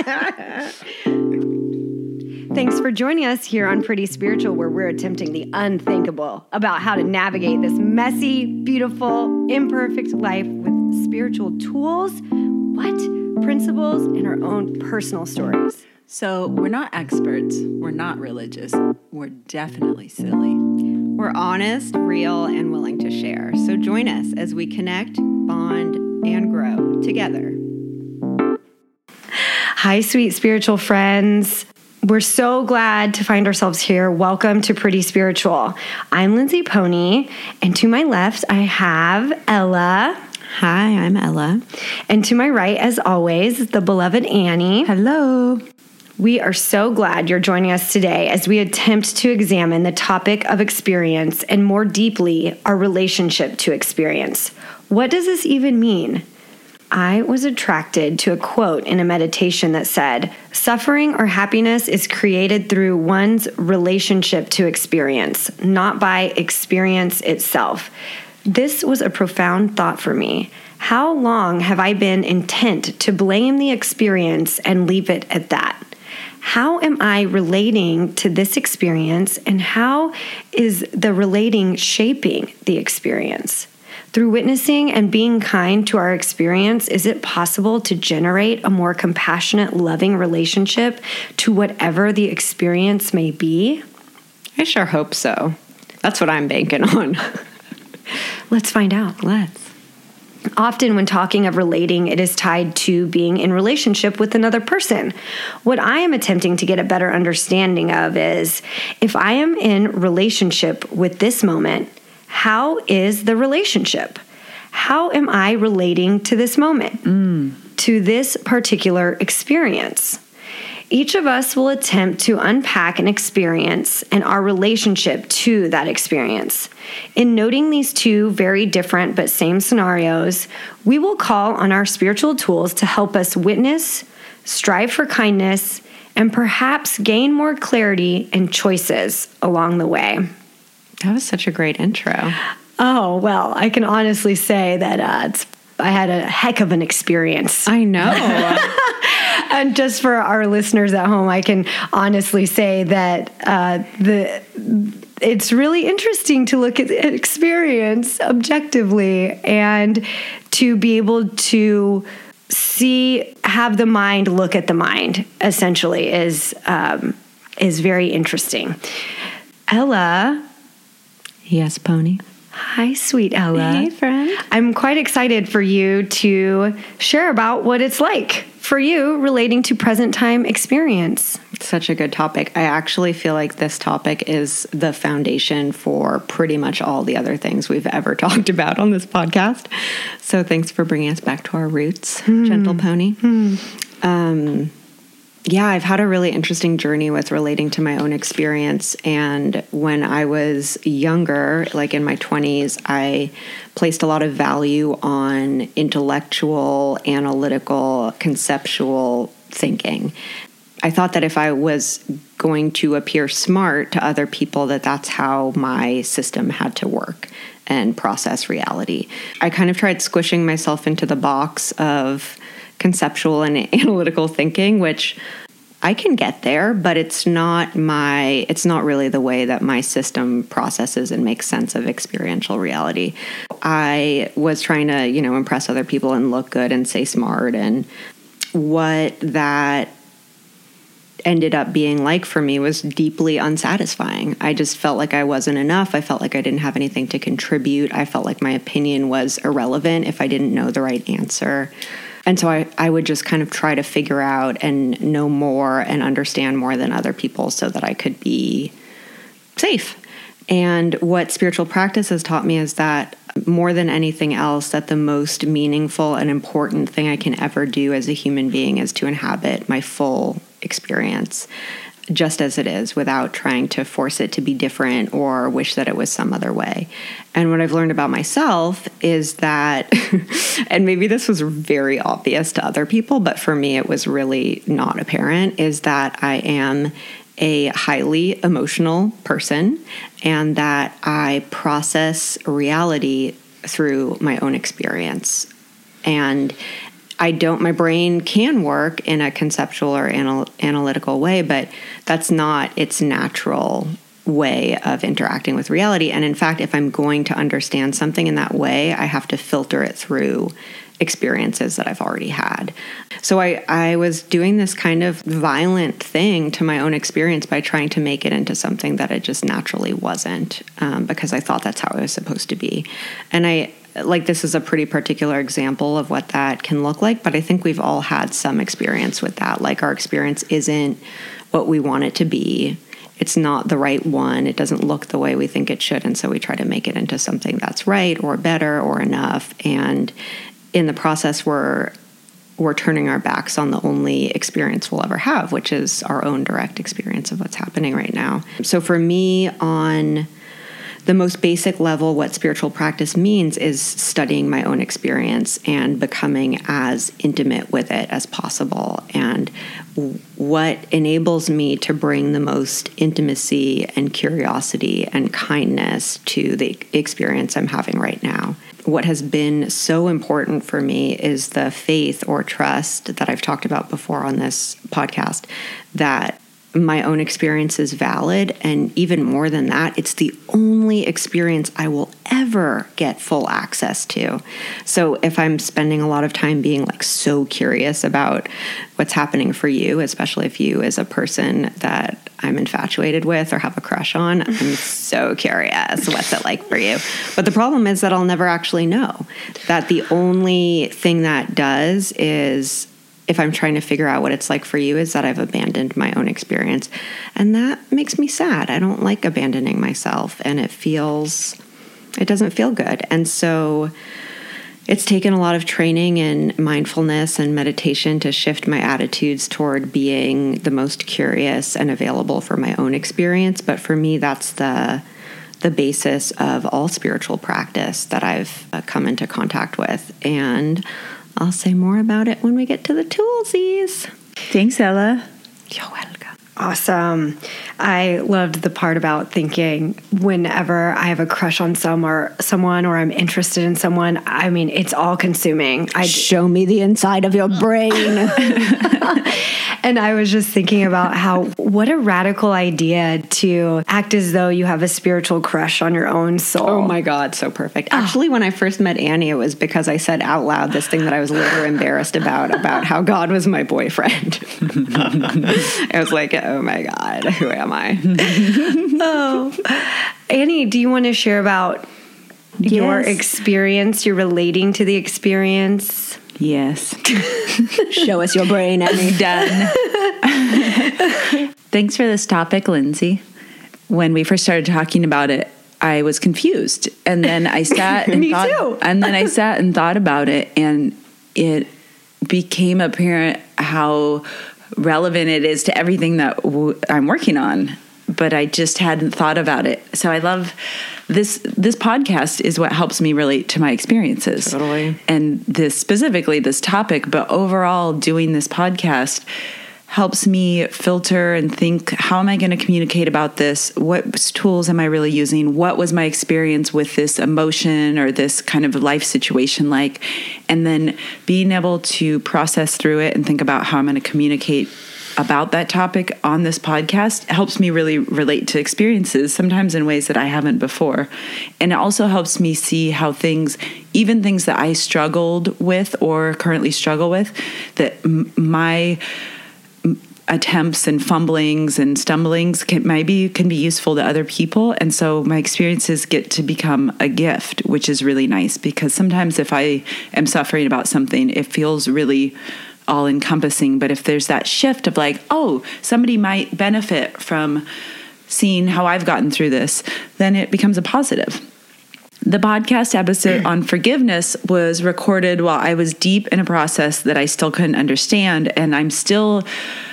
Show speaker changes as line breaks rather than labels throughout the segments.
Thanks for joining us here on Pretty Spiritual, where we're attempting the unthinkable about how to navigate this messy, beautiful, imperfect life with spiritual tools, what? Principles, and our own personal stories.
So, we're not experts, we're not religious, we're definitely silly.
We're honest, real, and willing to share. So join us as we connect, bond, and grow together.
Hi, sweet spiritual friends. We're so glad to find ourselves here. Welcome to Pretty Spiritual. I'm Lindsay Pony, and to my left, I have Ella.
Hi, I'm Ella.
And to my right, as always, the beloved Annie.
Hello.
We are so glad you're joining us today as we attempt to examine the topic of experience and more deeply our relationship to experience. What does this even mean? I was attracted to a quote in a meditation that said, Suffering or happiness is created through one's relationship to experience, not by experience itself. This was a profound thought for me. How long have I been intent to blame the experience and leave it at that? how am I relating to this experience and how is the relating shaping the experience? Through witnessing and being kind to our experience, is it possible to generate a more compassionate, loving relationship to whatever the experience may be?
I sure hope so. That's what I'm banking on.
Let's find out.
Let's.
Often, when talking of relating, it is tied to being in relationship with another person. What I am attempting to get a better understanding of is if I am in relationship with this moment, how is the relationship? How am I relating to this moment, mm. to this particular experience? Each of us will attempt to unpack an experience and our relationship to that experience. In noting these two very different but same scenarios, we will call on our spiritual tools to help us witness, strive for kindness, and perhaps gain more clarity and choices along the way.
That was such a great intro.
Oh, well, I can honestly say that uh, it's I had a heck of an experience.
I know.
and just for our listeners at home, I can honestly say that uh, the it's really interesting to look at experience objectively and to be able to see have the mind look at the mind essentially is um, is very interesting. Ella,
yes, pony.
Hi, sweet Ella.
Hey, friend.
I'm quite excited for you to share about what it's like for you relating to present time experience.
Such a good topic. I actually feel like this topic is the foundation for pretty much all the other things we've ever talked about on this podcast. So thanks for bringing us back to our roots, mm. gentle pony. Mm. Um, yeah, I've had a really interesting journey with relating to my own experience. And when I was younger, like in my 20s, I placed a lot of value on intellectual, analytical, conceptual thinking. I thought that if I was going to appear smart to other people, that that's how my system had to work and process reality. I kind of tried squishing myself into the box of conceptual and analytical thinking, which I can get there, but it's not my it's not really the way that my system processes and makes sense of experiential reality. I was trying to, you know, impress other people and look good and say smart and what that ended up being like for me was deeply unsatisfying. I just felt like I wasn't enough. I felt like I didn't have anything to contribute. I felt like my opinion was irrelevant if I didn't know the right answer. And so I, I would just kind of try to figure out and know more and understand more than other people so that I could be safe. And what spiritual practice has taught me is that more than anything else, that the most meaningful and important thing I can ever do as a human being is to inhabit my full experience just as it is without trying to force it to be different or wish that it was some other way. And what I've learned about myself is that, and maybe this was very obvious to other people, but for me it was really not apparent, is that I am a highly emotional person and that I process reality through my own experience. And I don't, my brain can work in a conceptual or anal- analytical way, but that's not its natural way of interacting with reality. And in fact, if I'm going to understand something in that way, I have to filter it through experiences that I've already had. So I, I was doing this kind of violent thing to my own experience by trying to make it into something that it just naturally wasn't um, because I thought that's how it was supposed to be. And I, like this is a pretty particular example of what that can look like, but I think we've all had some experience with that. Like our experience isn't what we want it to be. It's not the right one. It doesn't look the way we think it should. And so we try to make it into something that's right or better or enough. And in the process, we're we're turning our backs on the only experience we'll ever have, which is our own direct experience of what's happening right now. So for me, on the most basic level, what spiritual practice means is studying my own experience and becoming as intimate with it as possible. And what enables me to bring the most intimacy and curiosity and kindness to the experience I'm having right now. What has been so important for me is the faith or trust that I've talked about before on this podcast that my own experience is valid. And even more than that, it's the only experience I will ever get full access to. So if I'm spending a lot of time being like so curious about what's happening for you, especially if you as a person that I'm infatuated with or have a crush on, I'm so curious what's it like for you. But the problem is that I'll never actually know. That the only thing that does is if I'm trying to figure out what it's like for you, is that I've abandoned my own experience. And that makes me sad. I don't like abandoning myself, and it feels, it doesn't feel good. And so, it's taken a lot of training and mindfulness and meditation to shift my attitudes toward being the most curious and available for my own experience. But for me, that's the the basis of all spiritual practice that I've uh, come into contact with. And I'll say more about it when we get to the toolsies.
Thanks, Ella.
You're welcome.
Awesome. I loved the part about thinking whenever I have a crush on some or someone or I'm interested in someone, I mean, it's all consuming. I
Show me the inside of your brain.
and I was just thinking about how what a radical idea to act as though you have a spiritual crush on your own soul.
oh my God, so perfect. Actually, when I first met Annie, it was because I said out loud this thing that I was later embarrassed about, about how God was my boyfriend. I was like, oh my God, who am I?
Oh. Annie, do you want to share about your
Yes.
experience, your relating to the experience?
Yes.
Show us your brain, Annie.
Done. Thanks for this topic, Lindsay. When we first started talking about it, I was confused. And then I sat and
Me
thought,
too.
and then I sat and thought about it and it became apparent how relevant it is to everything that w- I'm working on. But I just hadn't thought about it. So I love this this podcast is what helps me relate to my experiences.
Totally.
And this specifically this topic, but overall doing this podcast helps me filter and think how am I going to communicate about this? What tools am I really using? What was my experience with this emotion or this kind of life situation like? And then being able to process through it and think about how I'm going to communicate about that topic on this podcast helps me really relate to experiences, sometimes in ways that I haven't before. And it also helps me see how things, even things that I struggled with or currently struggle with, that my attempts and fumblings and stumblings can maybe can be useful to other people and so my experiences get to become a gift which is really nice because sometimes if i am suffering about something it feels really all encompassing but if there's that shift of like oh somebody might benefit from seeing how i've gotten through this then it becomes a positive the podcast episode on forgiveness was recorded while I was deep in a process that I still couldn't understand. And I'm still,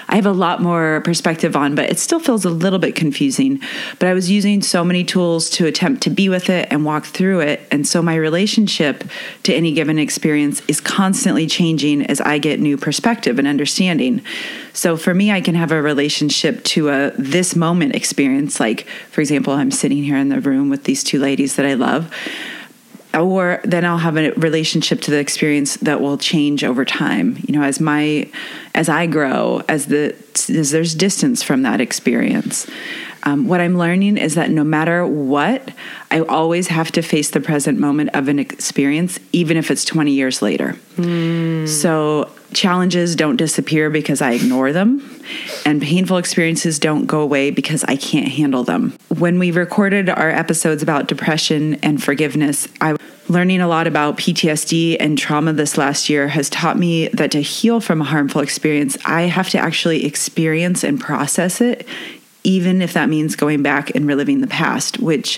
I have a lot more perspective on, but it still feels a little bit confusing. But I was using so many tools to attempt to be with it and walk through it. And so my relationship to any given experience is constantly changing as I get new perspective and understanding. So for me, I can have a relationship to a this moment experience. Like, for example, I'm sitting here in the room with these two ladies that I love or then I'll have a relationship to the experience that will change over time. You know, as my as I grow, as the as there's distance from that experience. Um, what I'm learning is that no matter what, I always have to face the present moment of an experience, even if it's 20 years later. Mm. So challenges don't disappear because I ignore them, and painful experiences don't go away because I can't handle them. When we recorded our episodes about depression and forgiveness, I learning a lot about PTSD and trauma this last year has taught me that to heal from a harmful experience, I have to actually experience and process it even if that means going back and reliving the past, which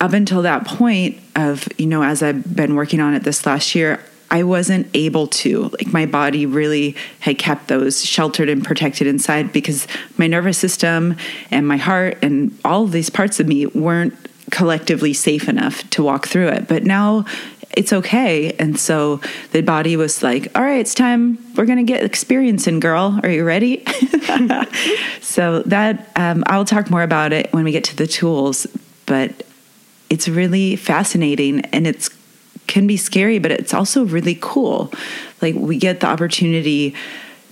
up until that point of, you know, as I've been working on it this last year, I wasn't able to. Like my body really had kept those sheltered and protected inside because my nervous system and my heart and all of these parts of me weren't collectively safe enough to walk through it. But now it's okay. And so the body was like, all right, it's time. We're going to get experiencing, girl. Are you ready? so that um, I'll talk more about it when we get to the tools, but it's really fascinating and it's can be scary, but it's also really cool. Like we get the opportunity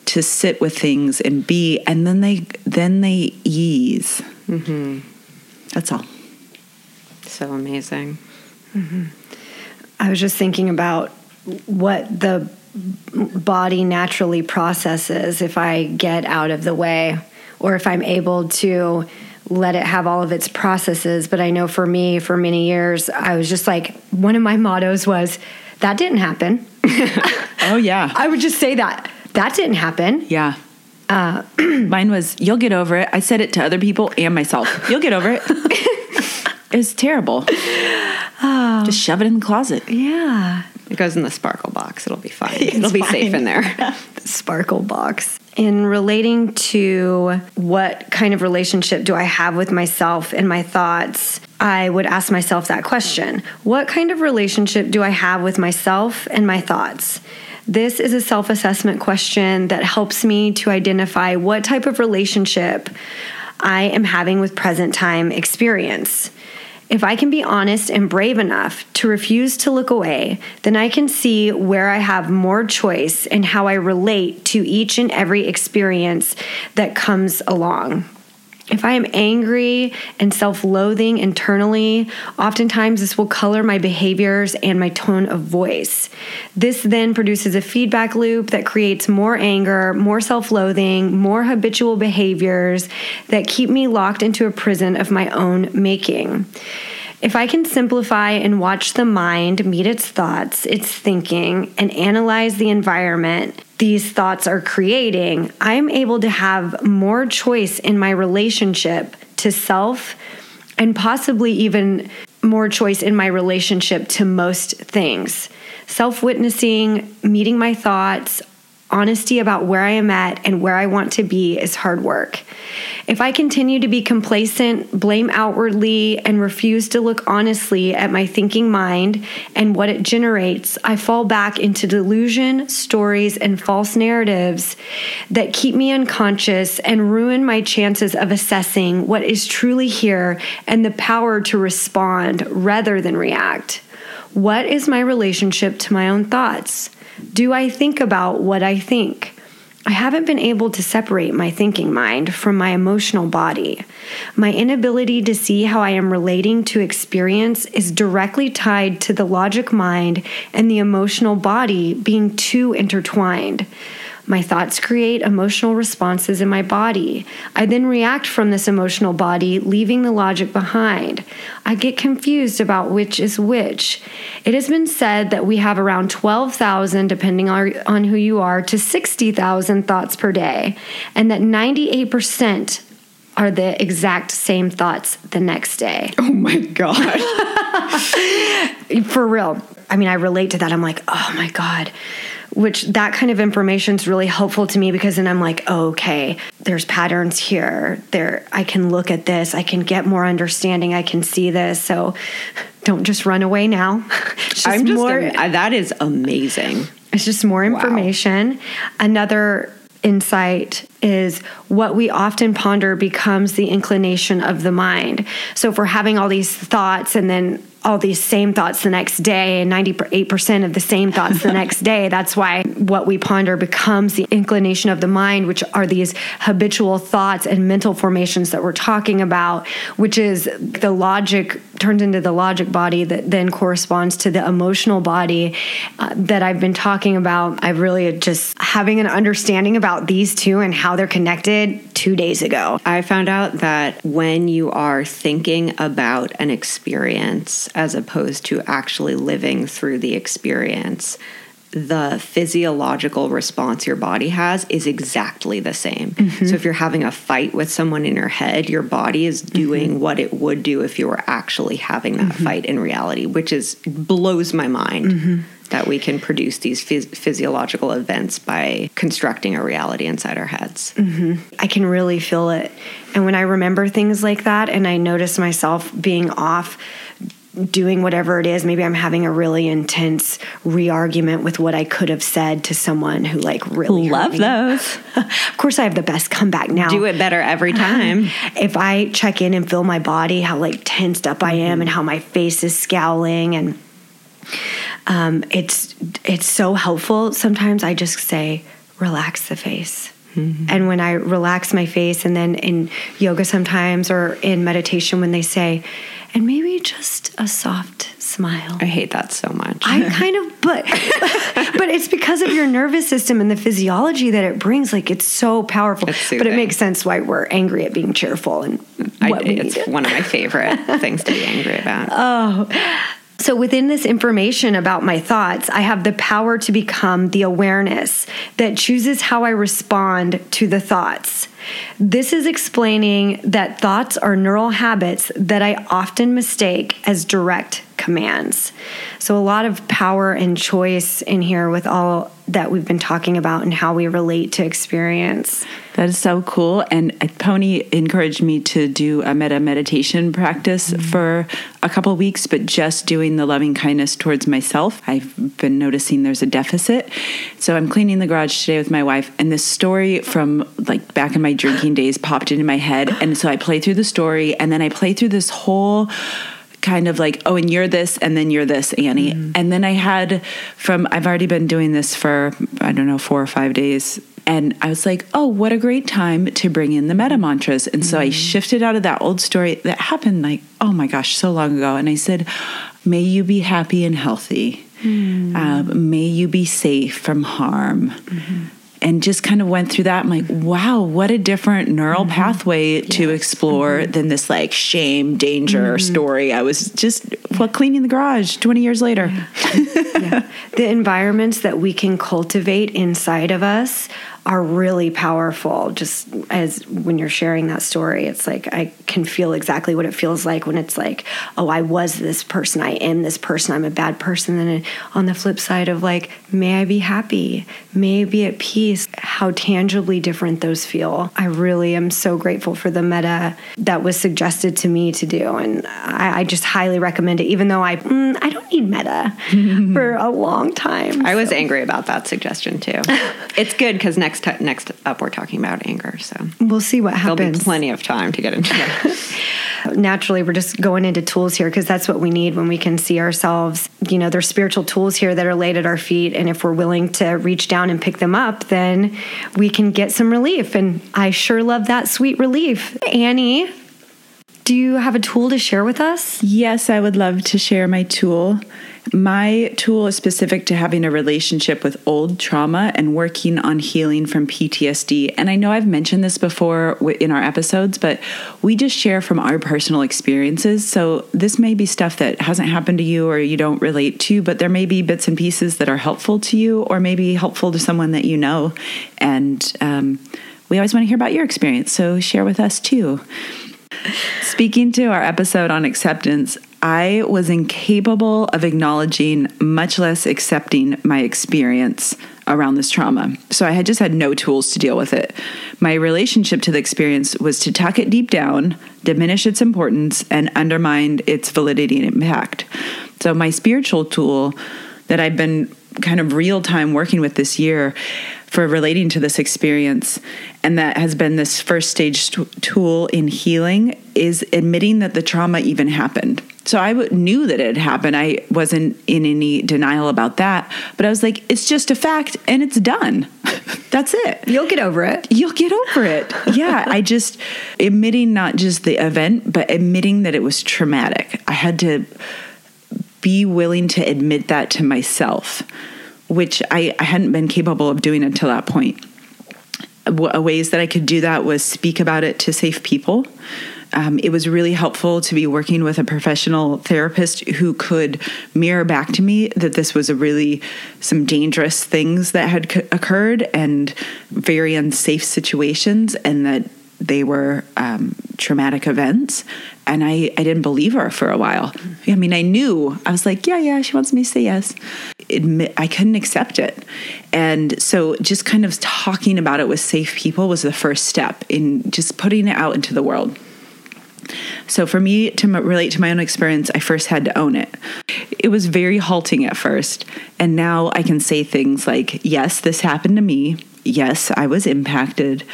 to sit with things and be, and then they then they ease. Mm-hmm. That's all.
So amazing.
Mm-hmm. I was just thinking about what the body naturally processes if I get out of the way or if I'm able to let it have all of its processes. But I know for me, for many years, I was just like, one of my mottos was, that didn't happen.
oh, yeah.
I would just say that. That didn't happen.
Yeah. Uh, Mine was, you'll get over it. I said it to other people and myself. You'll get over it. it's terrible. Oh. Just shove it in the closet.
Yeah.
It goes in the sparkle box. It'll be fine. It's It'll be fine. safe in there.
the sparkle box. In relating to what kind of relationship do I have with myself and my thoughts, I would ask myself that question What kind of relationship do I have with myself and my thoughts? This is a self assessment question that helps me to identify what type of relationship I am having with present time experience. If I can be honest and brave enough to refuse to look away, then I can see where I have more choice in how I relate to each and every experience that comes along. If I am angry and self loathing internally, oftentimes this will color my behaviors and my tone of voice. This then produces a feedback loop that creates more anger, more self loathing, more habitual behaviors that keep me locked into a prison of my own making. If I can simplify and watch the mind meet its thoughts, its thinking, and analyze the environment these thoughts are creating, I'm able to have more choice in my relationship to self and possibly even more choice in my relationship to most things. Self witnessing, meeting my thoughts, honesty about where I am at and where I want to be is hard work. If I continue to be complacent, blame outwardly, and refuse to look honestly at my thinking mind and what it generates, I fall back into delusion, stories, and false narratives that keep me unconscious and ruin my chances of assessing what is truly here and the power to respond rather than react. What is my relationship to my own thoughts? Do I think about what I think? I haven't been able to separate my thinking mind from my emotional body. My inability to see how I am relating to experience is directly tied to the logic mind and the emotional body being too intertwined. My thoughts create emotional responses in my body. I then react from this emotional body, leaving the logic behind. I get confused about which is which. It has been said that we have around 12,000, depending on who you are, to 60,000 thoughts per day, and that 98% are the exact same thoughts the next day.
Oh my God.
For real. I mean, I relate to that. I'm like, oh my God which that kind of information is really helpful to me because then I'm like, oh, okay, there's patterns here. There, I can look at this. I can get more understanding. I can see this. So don't just run away now.
just I'm just more, that is amazing.
It's just more information. Wow. Another insight is what we often ponder becomes the inclination of the mind. So if we're having all these thoughts and then all these same thoughts the next day and 98% of the same thoughts the next day. That's why what we ponder becomes the inclination of the mind, which are these habitual thoughts and mental formations that we're talking about, which is the logic turns into the logic body that then corresponds to the emotional body uh, that I've been talking about. I really just having an understanding about these two and how they're connected two days ago.
I found out that when you are thinking about an experience as opposed to actually living through the experience, the physiological response your body has is exactly the same. Mm-hmm. So if you're having a fight with someone in your head, your body is doing mm-hmm. what it would do if you were actually having that mm-hmm. fight in reality, which is blows my mind mm-hmm. that we can produce these phys- physiological events by constructing a reality inside our heads.
Mm-hmm. I can really feel it. And when I remember things like that and I notice myself being off doing whatever it is. Maybe I'm having a really intense re-argument with what I could have said to someone who like really
love those.
of course, I have the best comeback now.
Do it better every time.
if I check in and feel my body, how like tensed up I am, mm-hmm. and how my face is scowling, and um, it's it's so helpful. Sometimes I just say, relax the face. Mm-hmm. And when I relax my face, and then in yoga sometimes or in meditation, when they say, and maybe just a soft smile.
I hate that so much.
I kind of, but but it's because of your nervous system and the physiology that it brings. Like it's so powerful. It's but it makes sense why we're angry at being cheerful and what
I, it's one of my favorite things to be angry about.
Oh. So, within this information about my thoughts, I have the power to become the awareness that chooses how I respond to the thoughts. This is explaining that thoughts are neural habits that I often mistake as direct commands. So, a lot of power and choice in here with all that we've been talking about and how we relate to experience.
That is so cool. And Pony encouraged me to do a metta meditation practice mm-hmm. for a couple weeks, but just doing the loving kindness towards myself. I've been noticing there's a deficit. So I'm cleaning the garage today with my wife, and this story from like back in my drinking days popped into my head. And so I play through the story, and then I play through this whole kind of like, oh, and you're this, and then you're this, Annie. Mm. And then I had from, I've already been doing this for, I don't know, four or five days. And I was like, oh, what a great time to bring in the metta mantras. And so I mm. shifted out of that old story that happened like, oh my gosh, so long ago. And I said, may you be happy and healthy. Mm. Uh, may you be safe from harm. Mm-hmm and just kind of went through that. I'm like, wow, what a different neural mm-hmm. pathway yes. to explore mm-hmm. than this like shame, danger mm-hmm. story. I was just well, cleaning the garage 20 years later.
Yeah. yeah. The environments that we can cultivate inside of us are really powerful. Just as when you're sharing that story, it's like I can feel exactly what it feels like when it's like, oh, I was this person, I am this person, I'm a bad person. And on the flip side of like, may I be happy, may I be at peace, how tangibly different those feel. I really am so grateful for the metta that was suggested to me to do. And I, I just highly recommend it, even though I, mm, I don't need metta for a long time.
I so. was angry about that suggestion too. it's good because next next t- next up we're talking about anger. So
we'll see what happens.
There'll be plenty of time to get into that.
Naturally, we're just going into tools here because that's what we need when we can see ourselves. You know, there's spiritual tools here that are laid at our feet, and if we're willing to reach down and pick them up, then we can get some relief. And I sure love that sweet relief, Annie. Do you have a tool to share with us?
Yes, I would love to share my tool. My tool is specific to having a relationship with old trauma and working on healing from PTSD. And I know I've mentioned this before in our episodes, but we just share from our personal experiences. So this may be stuff that hasn't happened to you or you don't relate to, but there may be bits and pieces that are helpful to you or maybe helpful to someone that you know. And um, we always want to hear about your experience. So share with us too. Speaking to our episode on acceptance, I was incapable of acknowledging, much less accepting my experience around this trauma. So I had just had no tools to deal with it. My relationship to the experience was to tuck it deep down, diminish its importance, and undermine its validity and impact. So my spiritual tool that I've been kind of real time working with this year for relating to this experience and that has been this first stage tool in healing is admitting that the trauma even happened So I w- knew that it had happened. I wasn't in any denial about that. But I was like, it's just a fact and it's done. That's it.
You'll get over it.
You'll get over it. Yeah. I just admitting not just the event, but admitting that it was traumatic. I had to be willing to admit that to myself, which I, I hadn't been capable of doing until that point. W- ways that I could do that was speak about it to safe people. Um, it was really helpful to be working with a professional therapist who could mirror back to me that this was a really some dangerous things that had occurred and very unsafe situations and that they were um, traumatic events and I, I didn't believe her for a while i mean i knew i was like yeah yeah she wants me to say yes Admit, i couldn't accept it and so just kind of talking about it with safe people was the first step in just putting it out into the world so for me to relate to my own experience, I first had to own it. It was very halting at first. And now I can say things like, yes, this happened to me. Yes, I was impacted.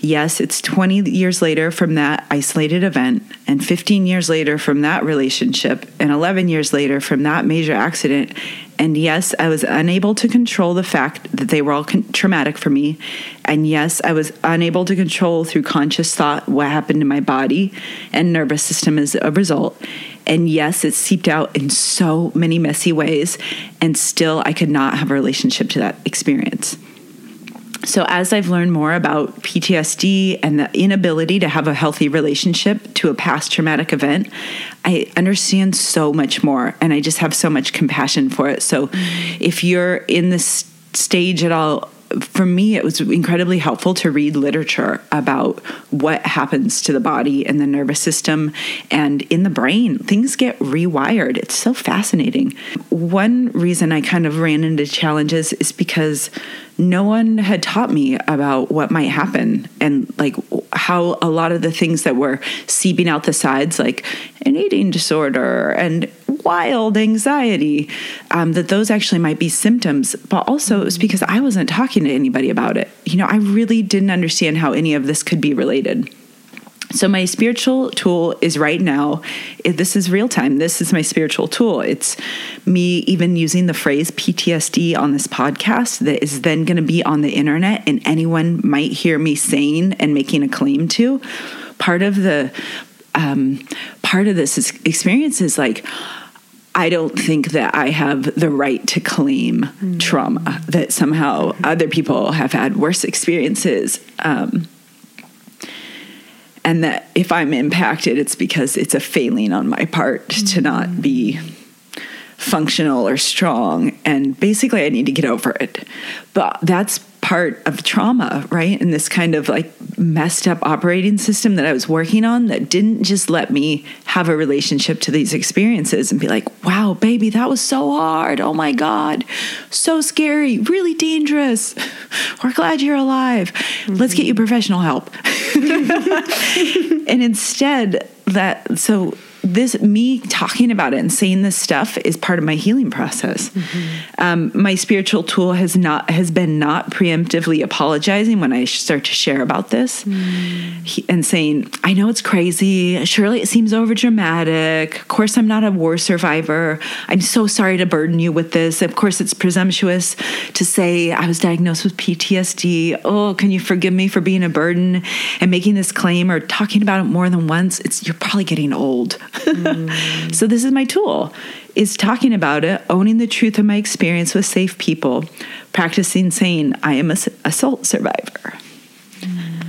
Yes, it's 20 years later from that isolated event, and 15 years later from that relationship, and 11 years later from that major accident. And yes, I was unable to control the fact that they were all con- traumatic for me. And yes, I was unable to control through conscious thought what happened to my body and nervous system as a result. And yes, it seeped out in so many messy ways. And still, I could not have a relationship to that experience. So, as I've learned more about PTSD and the inability to have a healthy relationship to a past traumatic event, I understand so much more and I just have so much compassion for it. So, if you're in this stage at all, for me, it was incredibly helpful to read literature about what happens to the body and the nervous system and in the brain. Things get rewired. It's so fascinating. One reason I kind of ran into challenges is because no one had taught me about what might happen and like how a lot of the things that were seeping out the sides, like an eating disorder and wild anxiety, um, that those actually might be symptoms. But also, it was because I wasn't talking to anybody about it. You know, I really didn't understand how any of this could be related. So, my spiritual tool is right now, this is real time. This is my spiritual tool. It's me even using the phrase PTSD on this podcast that is then going to be on the internet and anyone might hear me saying and making a claim to. Part of the, um, part of this is, experience is like, I don't think that I have the right to claim mm-hmm. trauma, that somehow other people have had worse experiences. Um, and that if I'm impacted, it's because it's a failing on my part mm-hmm. to not be functional or strong. And basically, I need to get over it. But that's part of trauma, right? And this kind of like messed up operating system that I was working on that didn't just let me have a relationship to these experiences and be like, wow, baby, that was so hard. Oh my God, so scary, really dangerous. We're glad you're alive. Mm-hmm. Let's get you professional help. and instead, that, so this me talking about it and saying this stuff is part of my healing process. Mm-hmm. Um, my spiritual tool has not has been not preemptively apologizing when I start to share about this mm. he, and saying, "I know it's crazy. Surely it seems over dramatic. Of course, I'm not a war survivor. I'm so sorry to burden you with this. Of course, it's presumptuous to say I was diagnosed with PTSD. Oh, can you forgive me for being a burden and making this claim or talking about it more than once? It's you're probably getting old." So this is my tool is talking about it, owning the truth of my experience with safe people, practicing saying I am a assault survivor. Mm.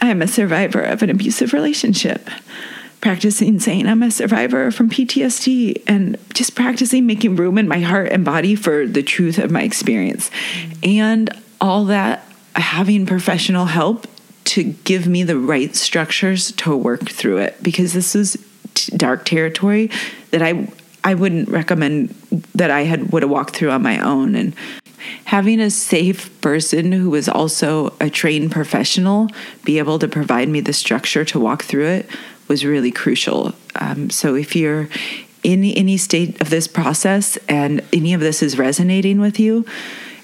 I am a survivor of an abusive relationship. Practicing saying I'm a survivor from PTSD and just practicing making room in my heart and body for the truth of my experience. And all that having professional help to give me the right structures to work through it because this is dark territory that I I wouldn't recommend that I had would have walked through on my own and having a safe person who was also a trained professional be able to provide me the structure to walk through it was really crucial. Um, so if you're in any state of this process and any of this is resonating with you,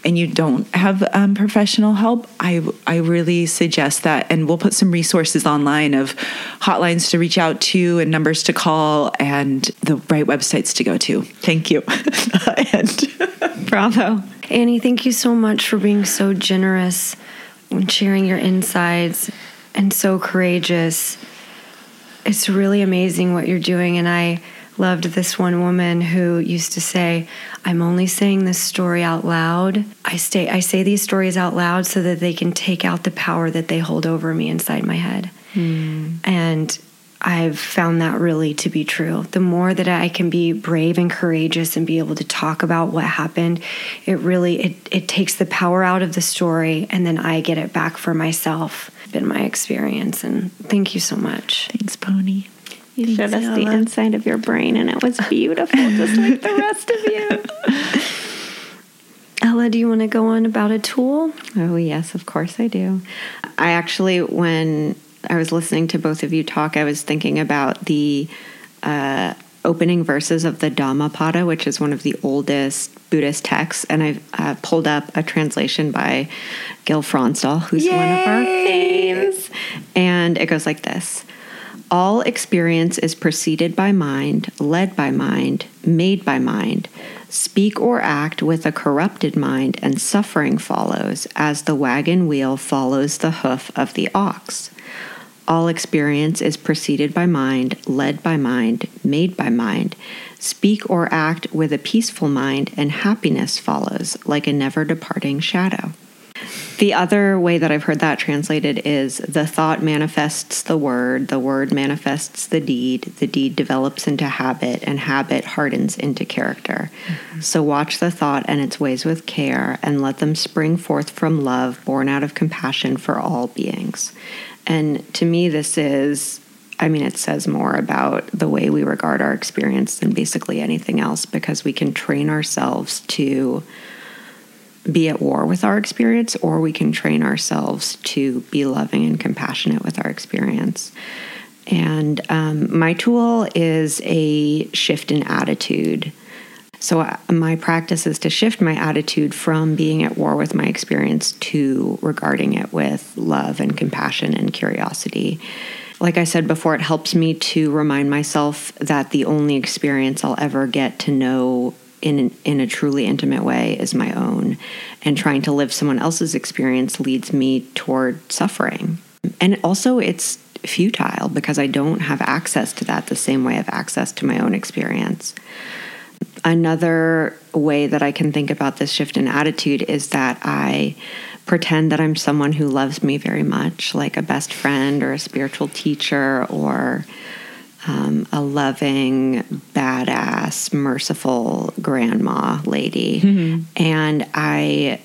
and you don't have um, professional help, I I really suggest that, and we'll put some resources online of hotlines to reach out to and numbers to call and the right websites to go to. Thank you. and
Bravo.
Annie, thank you so much for being so generous and sharing your insides and so courageous. It's really amazing what you're doing. And I loved this one woman who used to say, I'm only saying this story out loud. I stay I say these stories out loud so that they can take out the power that they hold over me inside my head. Mm. And I've found that really to be true. The more that I can be brave and courageous and be able to talk about what happened, it really it, it takes the power out of the story and then I get it back for myself. Been my experience and thank you so much.
Thanks, Pony.
You showed us the inside of your brain and it was beautiful, just like the rest of you.
Ella, do you want to go on about a tool?
Oh, yes, of course I do. I actually, when I was listening to both of you talk, I was thinking about the uh, opening verses of the Dhammapada, which is one of the oldest Buddhist texts, and I've uh, pulled up a translation by Gil Fronsdal, who's Yay! one of our faves, and it goes like this. All experience is preceded by mind, led by mind, made by mind. Speak or act with a corrupted mind, and suffering follows, as the wagon wheel follows the hoof of the ox. All experience is preceded by mind, led by mind, made by mind. Speak or act with a peaceful mind, and happiness follows like a never departing shadow. The other way that I've heard that translated is the thought manifests the word, the word manifests the deed, the deed develops into habit, and habit hardens into character. Mm-hmm. So watch the thought and its ways with care, and let them spring forth from love, born out of compassion for all beings. And to me, this is, I mean, it says more about the way we regard our experience than basically anything else because we can train ourselves to be at war with our experience or we can train ourselves to be loving and compassionate with our experience. And um, my tool is a shift in attitude. So, uh, my practice is to shift my attitude from being at war with my experience to regarding it with love and compassion and curiosity. Like I said before, it helps me to remind myself that the only experience I'll ever get to know in, in a truly intimate way is my own. And trying to live someone else's experience leads me toward suffering. And also, it's futile because I don't have access to that the same way I have access to my own experience. Another way that I can think about this shift in attitude is that I pretend that I'm someone who loves me very much, like a best friend or a spiritual teacher or um, a loving, badass, merciful grandma lady. Mm-hmm. And I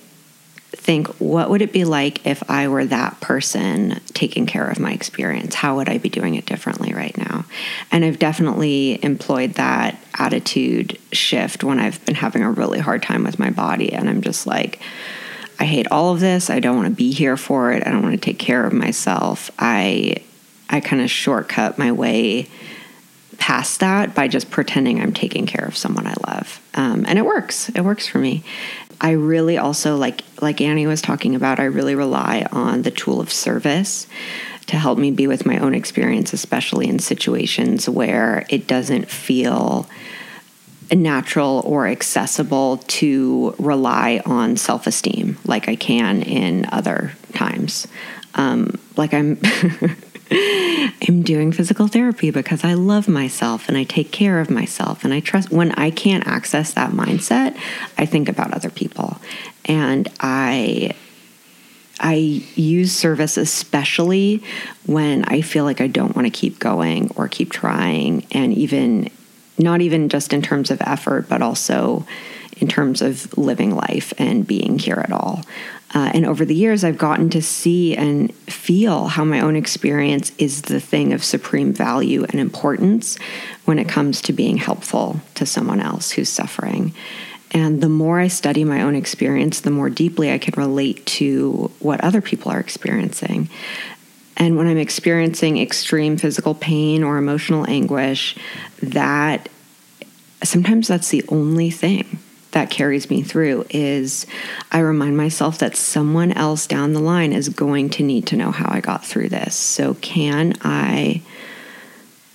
think, what would it be like if I were that person taking care of my experience? How would I be doing it differently right now? And I've definitely employed that attitude shift when I've been having a really hard time with my body. And I'm just like, I hate all of this. I don't want to be here for it. I don't want to take care of myself. I I kind of shortcut my way past that by just pretending I'm taking care of someone I love. Um, and it works. It works for me. I really also like like Annie was talking about, I really rely on the tool of service to help me be with my own experience, especially in situations where it doesn't feel natural or accessible to rely on self esteem like I can in other times. Um, like I'm. I'm doing physical therapy because I love myself and I take care of myself and I trust when I can't access that mindset, I think about other people. And I I use service especially when I feel like I don't want to keep going or keep trying and even not even just in terms of effort but also in terms of living life and being here at all. Uh, and over the years, I've gotten to see and feel how my own experience is the thing of supreme value and importance when it comes to being helpful to someone else who's suffering. And the more I study my own experience, the more deeply I can relate to what other people are experiencing. And when I'm experiencing extreme physical pain or emotional anguish, that sometimes that's the only thing that carries me through is I remind myself that someone else down the line is going to need to know how I got through this. So, can I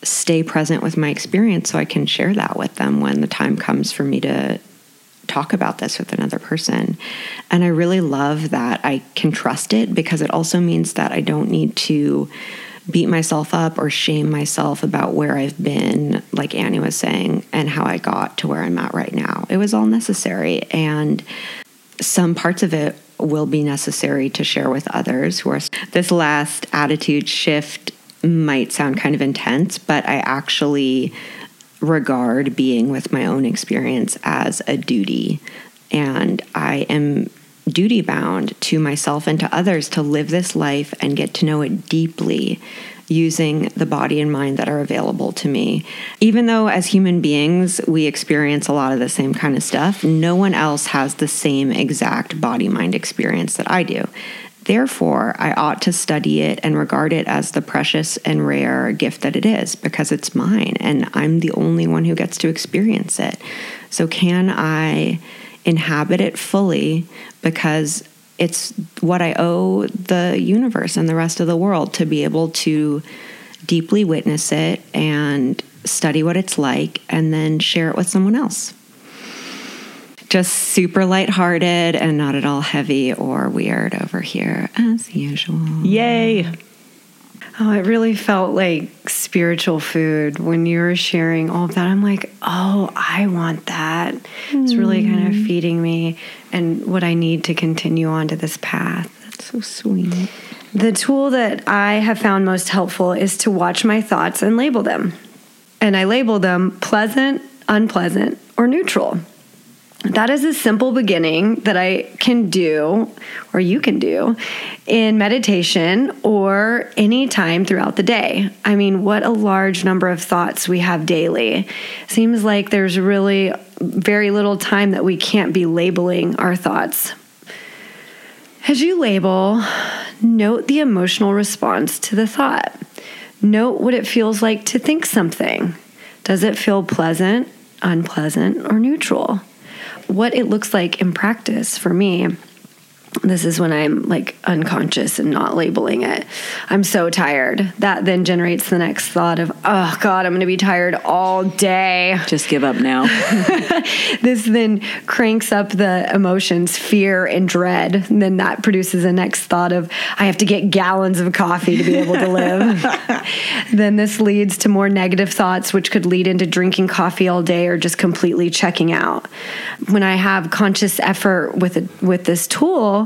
stay present with my experience so I can share that with them when the time comes for me to talk about this with another person? And I really love that I can trust it because it also means that I don't need to beat myself up or shame myself about where I've been, like Annie was saying, and how I got to where I'm at right now. It was all necessary. And some parts of it will be necessary to share with others who are this last attitude shift might sound kind of intense but i actually regard being with my own experience as a duty and i am duty bound to myself and to others to live this life and get to know it deeply using the body and mind that are available to me. Even though as human beings we experience a lot of the same kind of stuff, no one else has the same exact body mind experience that I do. Therefore, I ought to study it and regard it as the precious and rare gift that it is because it's mine and I'm the only one who gets to experience it. So, can I inhabit it fully because it's what I owe the universe and the rest of the world to be able to deeply witness it and study what it's like and then share it with someone else. Just super lighthearted and not at all heavy or weird over here, as usual.
Yay!
Oh, it really felt like spiritual food when you were sharing all of that. I'm like, oh, I want that. Mm. It's really kind of feeding me and what I need to continue on to this path.
That's so sweet.
The tool that I have found most helpful is to watch my thoughts and label them. And I label them pleasant, unpleasant, or neutral that is a simple beginning that I can do, or you can do, in meditation or any time throughout the day. I mean, what a large number of thoughts we have daily. Seems like there's really very little time that we can't be labeling our thoughts. As you label, note the emotional response to the thought. Note what it feels like to think something. Does it feel pleasant, unpleasant, or neutral? What it looks like in practice for me this is when I'm like unconscious and not labeling it. I'm so tired. That then generates the next thought of, oh God, I'm going to be tired all day.
Just give up now.
this then cranks up the emotions, fear and dread. And then that produces the next thought of, I have to get gallons of coffee to be able to live. then this leads to more negative thoughts, which could lead into drinking coffee all day or just completely checking out. When I have conscious effort with, a, with this tool,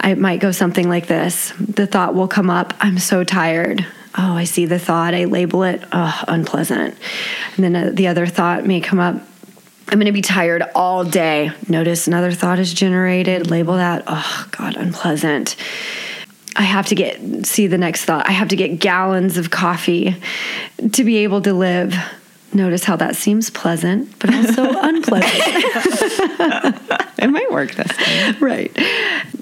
I might go something like this. The thought will come up, I'm so tired. Oh, I see the thought. I label it, oh, unpleasant. And then uh, the other thought may come up, I'm going to be tired all day. Notice another thought is generated. Label that, oh, God, unpleasant. I have to get, see the next thought. I have to get gallons of coffee to be able to live. Notice how that seems pleasant, but also unpleasant.
it might work this way.
Right.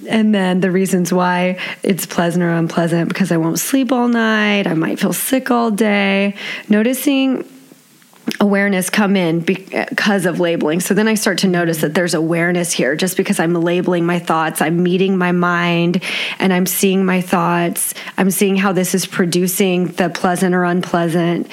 And then the reasons why it's pleasant or unpleasant because I won't sleep all night, I might feel sick all day. Noticing awareness come in because of labeling. So then I start to notice that there's awareness here just because I'm labeling my thoughts, I'm meeting my mind and I'm seeing my thoughts. I'm seeing how this is producing the pleasant or unpleasant.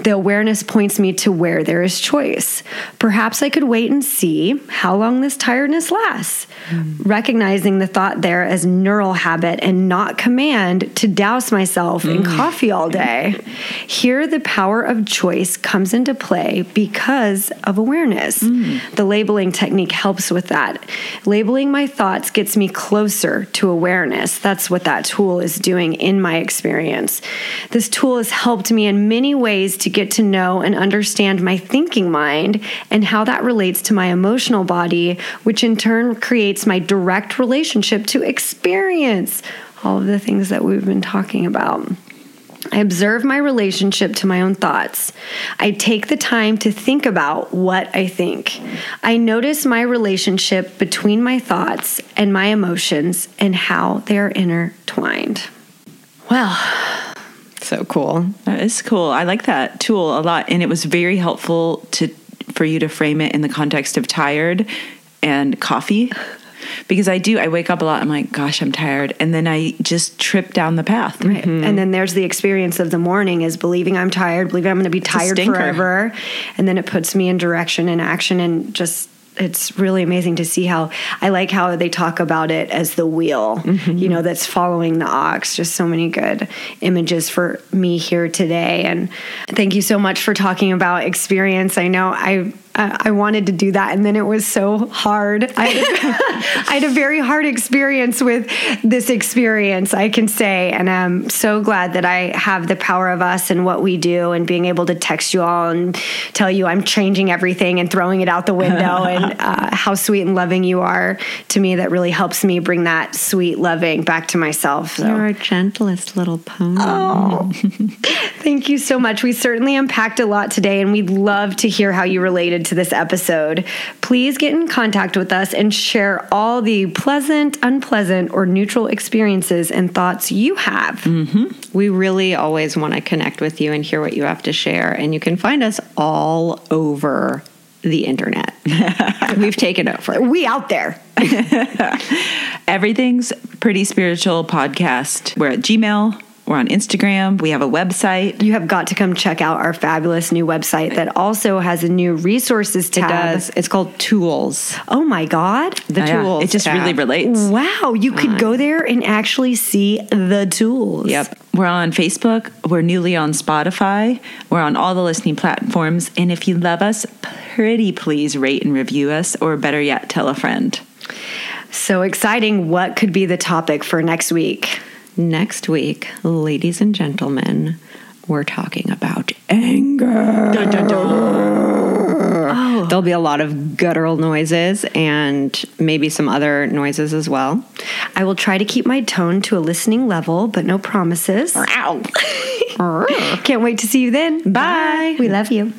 The awareness points me to where there is choice. Perhaps I could wait and see how long this tiredness lasts, mm. recognizing the thought there as neural habit and not command to douse myself mm. in coffee all day. Here, the power of choice comes into play because of awareness. Mm. The labeling technique helps with that. Labeling my thoughts gets me closer to awareness. That's what that tool is doing in my experience. This tool has helped me in many ways to get to know and understand my thinking mind and how that relates to my emotional body, which in turn creates my direct relationship to experience. All of the things that we've been talking about. I observe my relationship to my own thoughts. I take the time to think about what I think. I notice my relationship between my thoughts and my emotions and how they are intertwined. Well,
so cool.
That is cool. I like that tool a lot and it was very helpful to for you to frame it in the context of tired and coffee because I do. I wake up a lot. I'm like, gosh, I'm tired, and then I just trip down the path.
Right. Mm-hmm. And then there's the experience of the morning is believing I'm tired, believing I'm going to be tired forever. And then it puts me in direction and action and just it's really amazing to see how I like how they talk about it as the wheel, mm-hmm. you know, that's following the ox. Just so many good images for me here today. And thank you so much for talking about experience. I know I I wanted to do that, and then it was so hard. I had, I had a very hard experience with this experience, I can say, and I'm so glad that I have the power of us and what we do, and being able to text you all and tell you I'm changing everything and throwing it out the window, and uh, how sweet and loving you are to me. That really helps me bring that sweet loving back to myself. So.
You're our gentlest little pony.
Oh, thank you so much. We certainly unpacked a lot today, and we'd love to hear how you related to this episode. Please get in contact with us and share all the pleasant, unpleasant, or neutral experiences and thoughts you have. Mm-hmm.
We really always want to connect with you and hear what you have to share. And you can find us all over the internet. We've taken over.
We out there.
Everything's pretty spiritual podcast. We're at Gmail. We're on Instagram. We have a website.
You have got to come check out our fabulous new website that also has a new resources tab.
It
tab.
does. It's called Tools.
Oh my God.
The oh,
Yeah,
Tools.
It just really relates.
Wow, you could go there and actually see the tools.
Yep.
We're on Facebook. We're newly on Spotify. We're on all the listening platforms. And if you love us, pretty please rate and review us, or better yet, tell a friend.
So exciting. What could be the topic for next week?
Next week, ladies and gentlemen, we're talking about anger.
Oh,
There'll be a lot of guttural noises and maybe some other noises as well.
I will try to keep my tone to a listening level, but no promises. Can't wait to see you then.
Bye.
We love you.